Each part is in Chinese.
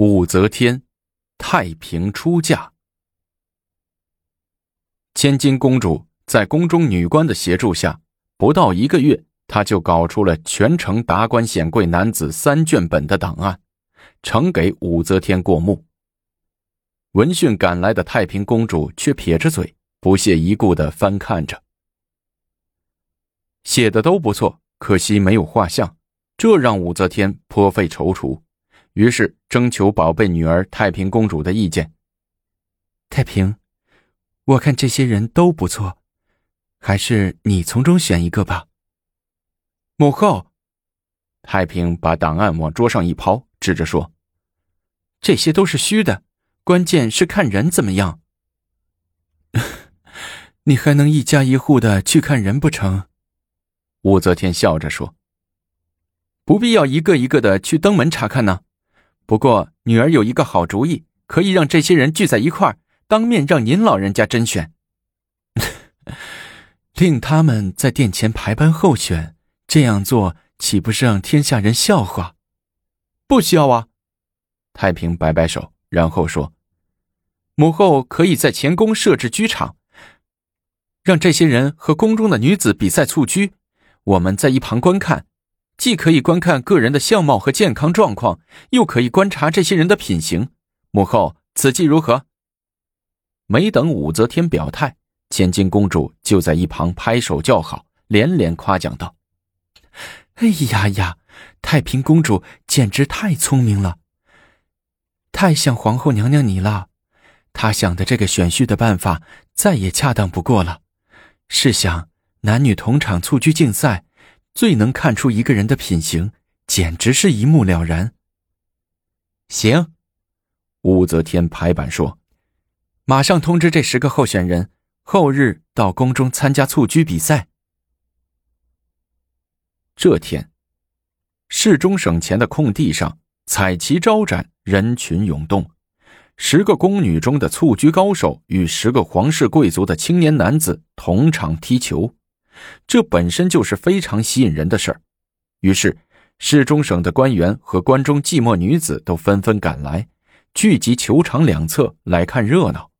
武则天太平出嫁。千金公主在宫中女官的协助下，不到一个月，她就搞出了全城达官显贵男子三卷本的档案，呈给武则天过目。闻讯赶来的太平公主却撇着嘴，不屑一顾的翻看着，写的都不错，可惜没有画像，这让武则天颇费踌躇。于是征求宝贝女儿太平公主的意见。太平，我看这些人都不错，还是你从中选一个吧。母后，太平把档案往桌上一抛，指着说：“这些都是虚的，关键是看人怎么样。你还能一家一户的去看人不成？”武则天笑着说：“不必要一个一个的去登门查看呢。”不过，女儿有一个好主意，可以让这些人聚在一块儿，当面让您老人家甄选，令他们在殿前排班候选。这样做岂不是让天下人笑话？不需要啊！太平摆摆手，然后说：“母后可以在前宫设置居场，让这些人和宫中的女子比赛蹴鞠，我们在一旁观看。”既可以观看个人的相貌和健康状况，又可以观察这些人的品行。母后，此计如何？没等武则天表态，千金公主就在一旁拍手叫好，连连夸奖道：“哎呀呀，太平公主简直太聪明了，太像皇后娘娘你了。她想的这个选婿的办法再也恰当不过了。试想，男女同场蹴鞠竞赛。”最能看出一个人的品行，简直是一目了然。行，武则天拍板说：“马上通知这十个候选人，后日到宫中参加蹴鞠比赛。”这天，市中省前的空地上，彩旗招展，人群涌动。十个宫女中的蹴鞠高手与十个皇室贵族的青年男子同场踢球。这本身就是非常吸引人的事儿，于是市中省的官员和关中寂寞女子都纷纷赶来，聚集球场两侧来看热闹。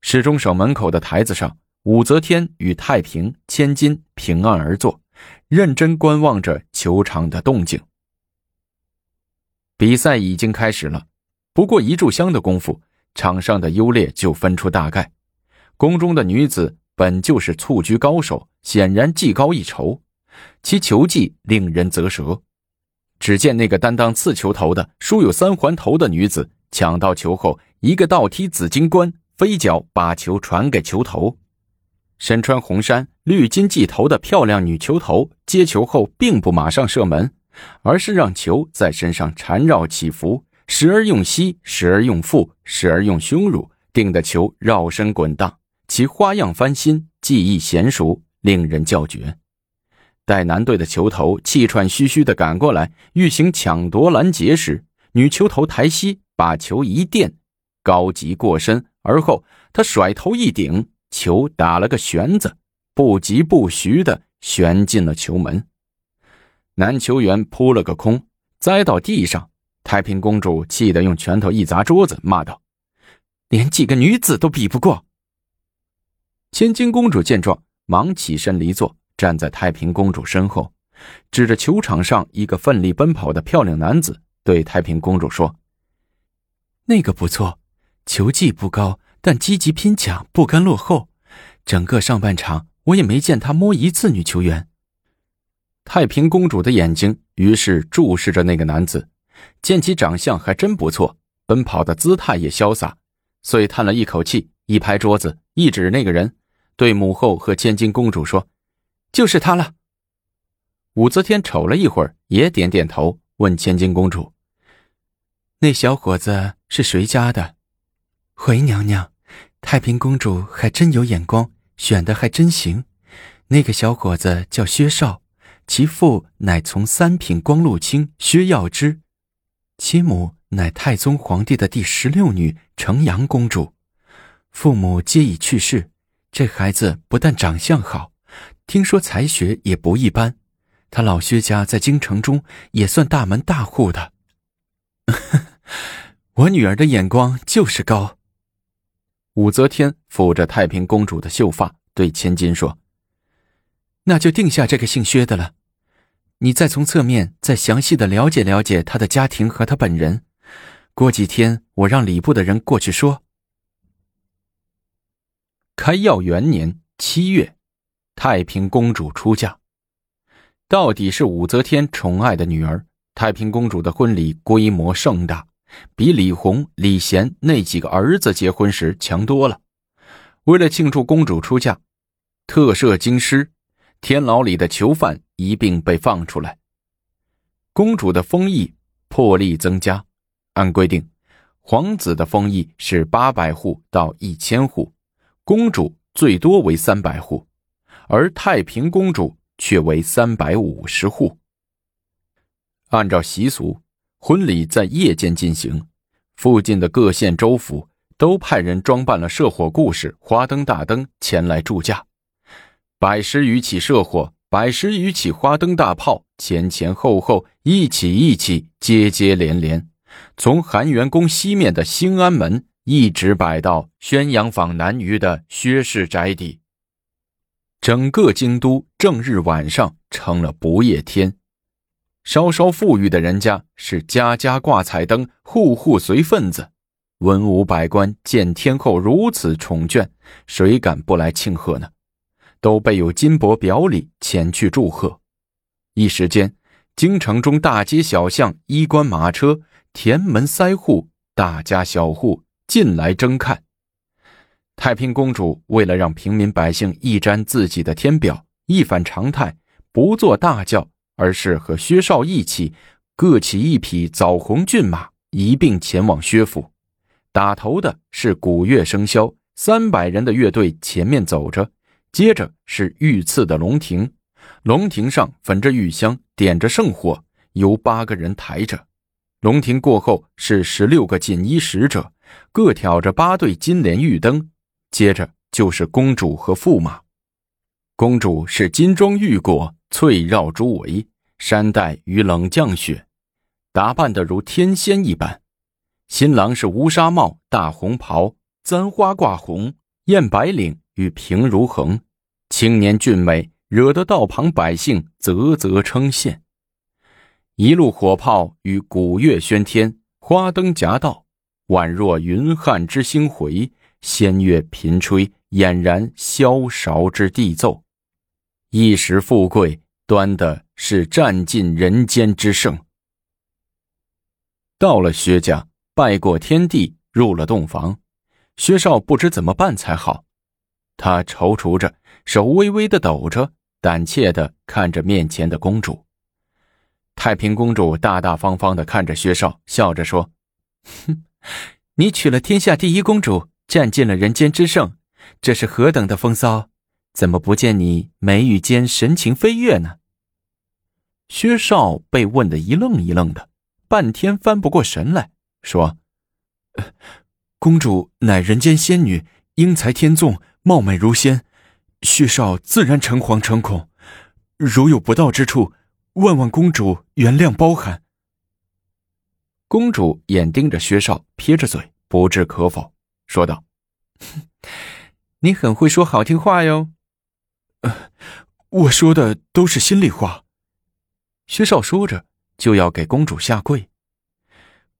市中省门口的台子上，武则天与太平、千金平安而坐，认真观望着球场的动静。比赛已经开始了，不过一炷香的功夫，场上的优劣就分出大概。宫中的女子。本就是蹴鞠高手，显然技高一筹，其球技令人啧舌。只见那个担当刺球头的、梳有三环头的女子，抢到球后，一个倒踢紫金冠，飞脚把球传给球头。身穿红衫、绿金髻头的漂亮女球头接球后，并不马上射门，而是让球在身上缠绕起伏，时而用膝，时而用腹，时而用胸乳，定的球绕身滚荡。其花样翻新，技艺娴熟，令人叫绝。待男队的球头气喘吁吁的赶过来，欲行抢夺拦截时，女球头抬膝把球一垫，高级过身，而后他甩头一顶，球打了个旋子，不疾不徐的旋进了球门。男球员扑了个空，栽到地上。太平公主气得用拳头一砸桌子，骂道：“连几个女子都比不过！”千金公主见状，忙起身离座，站在太平公主身后，指着球场上一个奋力奔跑的漂亮男子，对太平公主说：“那个不错，球技不高，但积极拼抢，不甘落后。整个上半场，我也没见他摸一次女球员。”太平公主的眼睛于是注视着那个男子，见其长相还真不错，奔跑的姿态也潇洒，遂叹了一口气，一拍桌子，一指那个人。对母后和千金公主说：“就是他了。”武则天瞅了一会儿，也点点头，问千金公主：“那小伙子是谁家的？”回娘娘，太平公主还真有眼光，选的还真行。那个小伙子叫薛绍，其父乃从三品光禄卿薛耀之，其母乃太宗皇帝的第十六女承阳公主，父母皆已去世。这孩子不但长相好，听说才学也不一般。他老薛家在京城中也算大门大户的。我女儿的眼光就是高。武则天抚着太平公主的秀发，对千金说：“那就定下这个姓薛的了。你再从侧面再详细的了解了解他的家庭和他本人。过几天我让礼部的人过去说。”开耀元年七月，太平公主出嫁。到底是武则天宠爱的女儿，太平公主的婚礼规模盛大。比李弘、李贤那几个儿子结婚时强多了。为了庆祝公主出嫁，特赦京师，天牢里的囚犯一并被放出来。公主的封邑破例增加，按规定，皇子的封邑是八百户到一千户，公主最多为三百户，而太平公主却为三百五十户。按照习俗。婚礼在夜间进行，附近的各县州府都派人装扮了射火故事、花灯大灯前来助驾，百十余起射火，百十余起花灯大炮前前后后一起一起，接接连连，从含元宫西面的兴安门一直摆到宣阳坊南隅的薛氏宅邸，整个京都正日晚上成了不夜天。稍稍富裕的人家是家家挂彩灯，户户随份子，文武百官见天后如此宠眷，谁敢不来庆贺呢？都备有金帛表里前去祝贺。一时间，京城中大街小巷、衣冠马车、田门塞户，大家小户进来争看。太平公主为了让平民百姓一沾自己的天表，一反常态，不坐大轿。而是和薛绍一起，各骑一匹枣红骏马，一并前往薛府。打头的是鼓乐笙箫，三百人的乐队前面走着，接着是御赐的龙庭，龙庭上焚着玉香，点着圣火，由八个人抬着。龙庭过后是十六个锦衣使者，各挑着八对金莲玉灯，接着就是公主和驸马。公主是金装玉裹。翠绕珠围，山黛与冷降雪，打扮得如天仙一般。新郎是乌纱帽、大红袍、簪花挂红、燕白领与平如恒，青年俊美，惹得道旁百姓啧啧称羡。一路火炮与鼓乐喧天，花灯夹道，宛若云汉之星回，仙乐频吹，俨然萧韶之地奏。一时富贵，端的是占尽人间之盛。到了薛家，拜过天地，入了洞房，薛少不知怎么办才好。他踌躇着，手微微的抖着，胆怯的看着面前的公主。太平公主大大方方的看着薛少，笑着说：“哼，你娶了天下第一公主，占尽了人间之盛，这是何等的风骚！”怎么不见你眉宇间神情飞跃呢？薛少被问得一愣一愣的，半天翻不过神来说：“公主乃人间仙女，英才天纵，貌美如仙，薛少自然诚惶诚恐。如有不到之处，万望公主原谅包涵。”公主眼盯着薛少，撇着嘴，不置可否，说道：“ 你很会说好听话哟。”呃，我说的都是心里话。薛少说着，就要给公主下跪。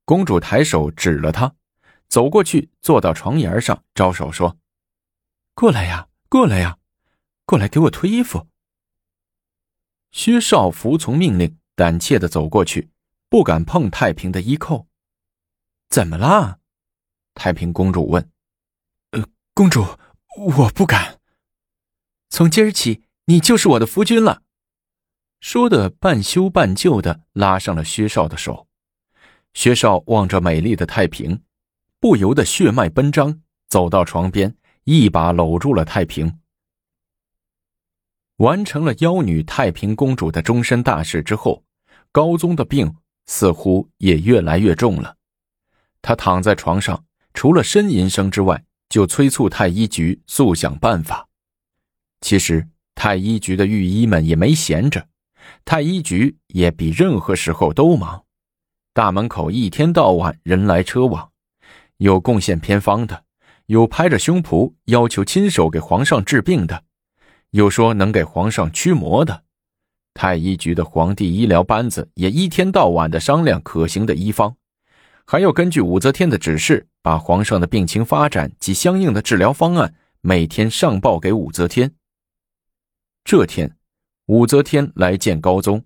公主抬手指了他，走过去，坐到床沿上，招手说：“过来呀，过来呀，过来给我脱衣服。”薛少服从命令，胆怯的走过去，不敢碰太平的衣扣。怎么啦？太平公主问。“呃，公主，我不敢。”从今儿起，你就是我的夫君了。说的半羞半就的拉上了薛少的手。薛少望着美丽的太平，不由得血脉奔张，走到床边，一把搂住了太平。完成了妖女太平公主的终身大事之后，高宗的病似乎也越来越重了。他躺在床上，除了呻吟声之外，就催促太医局速想办法。其实太医局的御医们也没闲着，太医局也比任何时候都忙。大门口一天到晚人来车往，有贡献偏方的，有拍着胸脯要求亲手给皇上治病的，有说能给皇上驱魔的。太医局的皇帝医疗班子也一天到晚的商量可行的医方，还要根据武则天的指示，把皇上的病情发展及相应的治疗方案每天上报给武则天。这天，武则天来见高宗。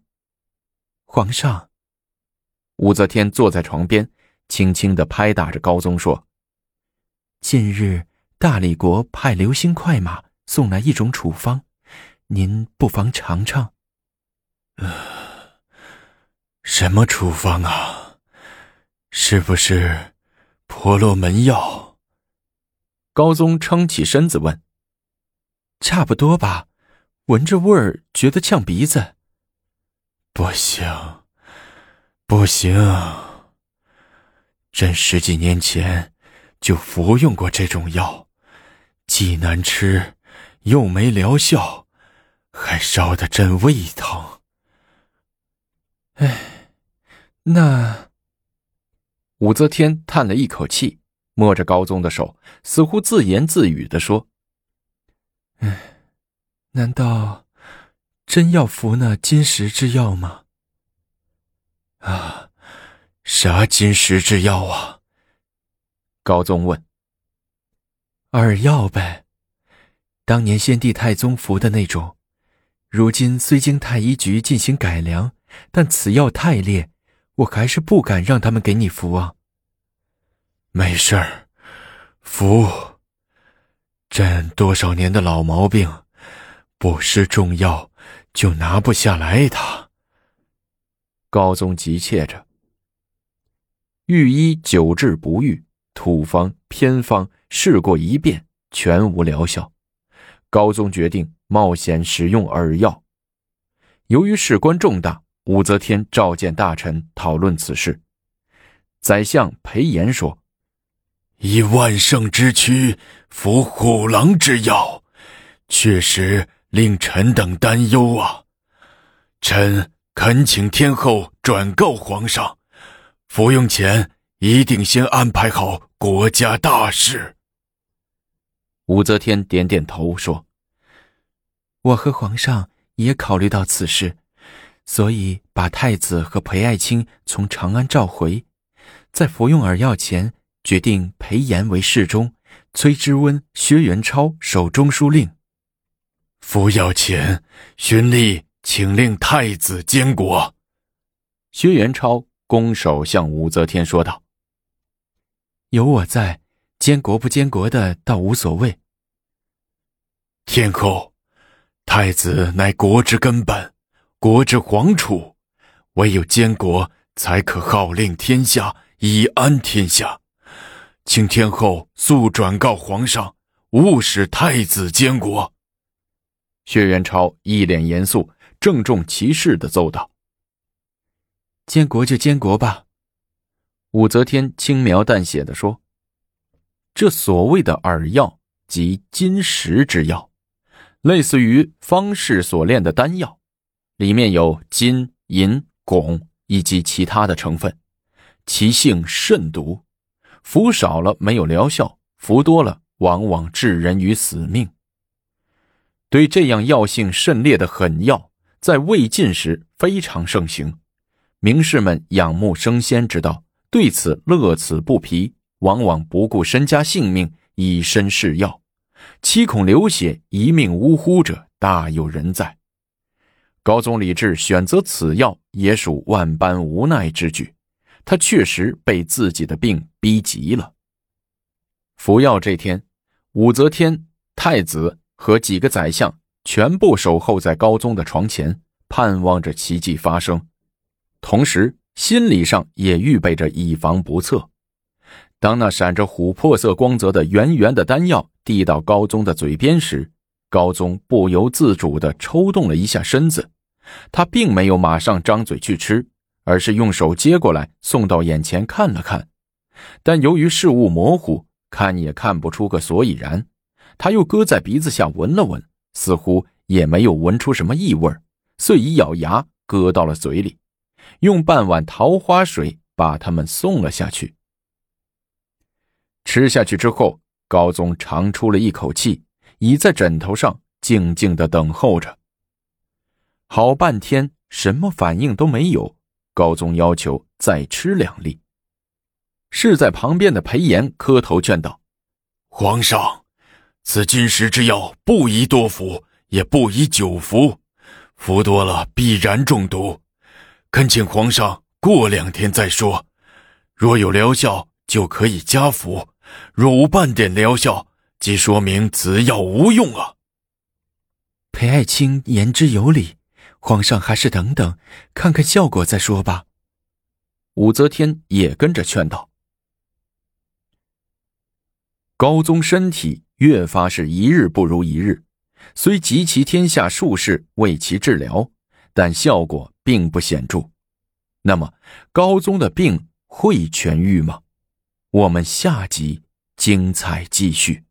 皇上。武则天坐在床边，轻轻的拍打着高宗，说：“近日大理国派流星快马送来一种处方，您不妨尝尝。”什么处方啊？是不是婆罗门药？高宗撑起身子问。差不多吧，闻着味儿觉得呛鼻子。不行，不行！朕十几年前就服用过这种药，既难吃，又没疗效，还烧得朕胃疼。哎，那武则天叹了一口气，摸着高宗的手，似乎自言自语的说：“哎，难道真要服那金石之药吗？”啊，啥金石之药啊？高宗问。耳药呗，当年先帝太宗服的那种，如今虽经太医局进行改良。但此药太烈，我还是不敢让他们给你服啊。没事儿，服。朕多少年的老毛病，不施重药就拿不下来他。高宗急切着，御医久治不愈，土方偏方试过一遍，全无疗效。高宗决定冒险使用饵药。由于事关重大。武则天召见大臣讨论此事。宰相裴炎说：“以万圣之躯服虎狼之药，确实令臣等担忧啊！臣恳请天后转告皇上，服用前一定先安排好国家大事。”武则天点点头说：“我和皇上也考虑到此事。”所以，把太子和裴爱卿从长安召回，在服用耳药前，决定裴炎为侍中，崔之温、薛元超守中书令。服药前，循例请令太子监国。薛元超拱手向武则天说道：“有我在，监国不监国的倒无所谓。”天后，太子乃国之根本。国之皇储，唯有监国才可号令天下，以安天下。请天后速转告皇上，勿使太子监国。薛元超一脸严肃，郑重其事的奏道：“监国就监国吧。”武则天轻描淡写的说：“这所谓的耳药，即金石之药，类似于方士所炼的丹药。”里面有金、银、汞以及其他的成分，其性甚毒，服少了没有疗效，服多了往往致人于死命。对这样药性甚烈的狠药，在魏晋时非常盛行，名士们仰慕升仙之道，对此乐此不疲，往往不顾身家性命以身试药，七孔流血一命呜呼者大有人在。高宗李治选择此药也属万般无奈之举，他确实被自己的病逼急了。服药这天，武则天、太子和几个宰相全部守候在高宗的床前，盼望着奇迹发生，同时心理上也预备着以防不测。当那闪着琥珀色光泽的圆圆的丹药递到高宗的嘴边时，高宗不由自主地抽动了一下身子，他并没有马上张嘴去吃，而是用手接过来送到眼前看了看，但由于视物模糊，看也看不出个所以然。他又搁在鼻子下闻了闻，似乎也没有闻出什么异味，遂一咬牙搁到了嘴里，用半碗桃花水把它们送了下去。吃下去之后，高宗长出了一口气，倚在枕头上，静静的等候着。好半天，什么反应都没有。高宗要求再吃两粒。侍在旁边的裴炎磕头劝道：“皇上，此金石之药不宜多服，也不宜久服，服多了必然中毒。恳请皇上过两天再说。若有疗效，就可以加服；若无半点疗效，即说明此药无用啊。”裴爱卿言之有理。皇上还是等等，看看效果再说吧。武则天也跟着劝道。高宗身体越发是一日不如一日，虽集齐天下术士为其治疗，但效果并不显著。那么，高宗的病会痊愈吗？我们下集精彩继续。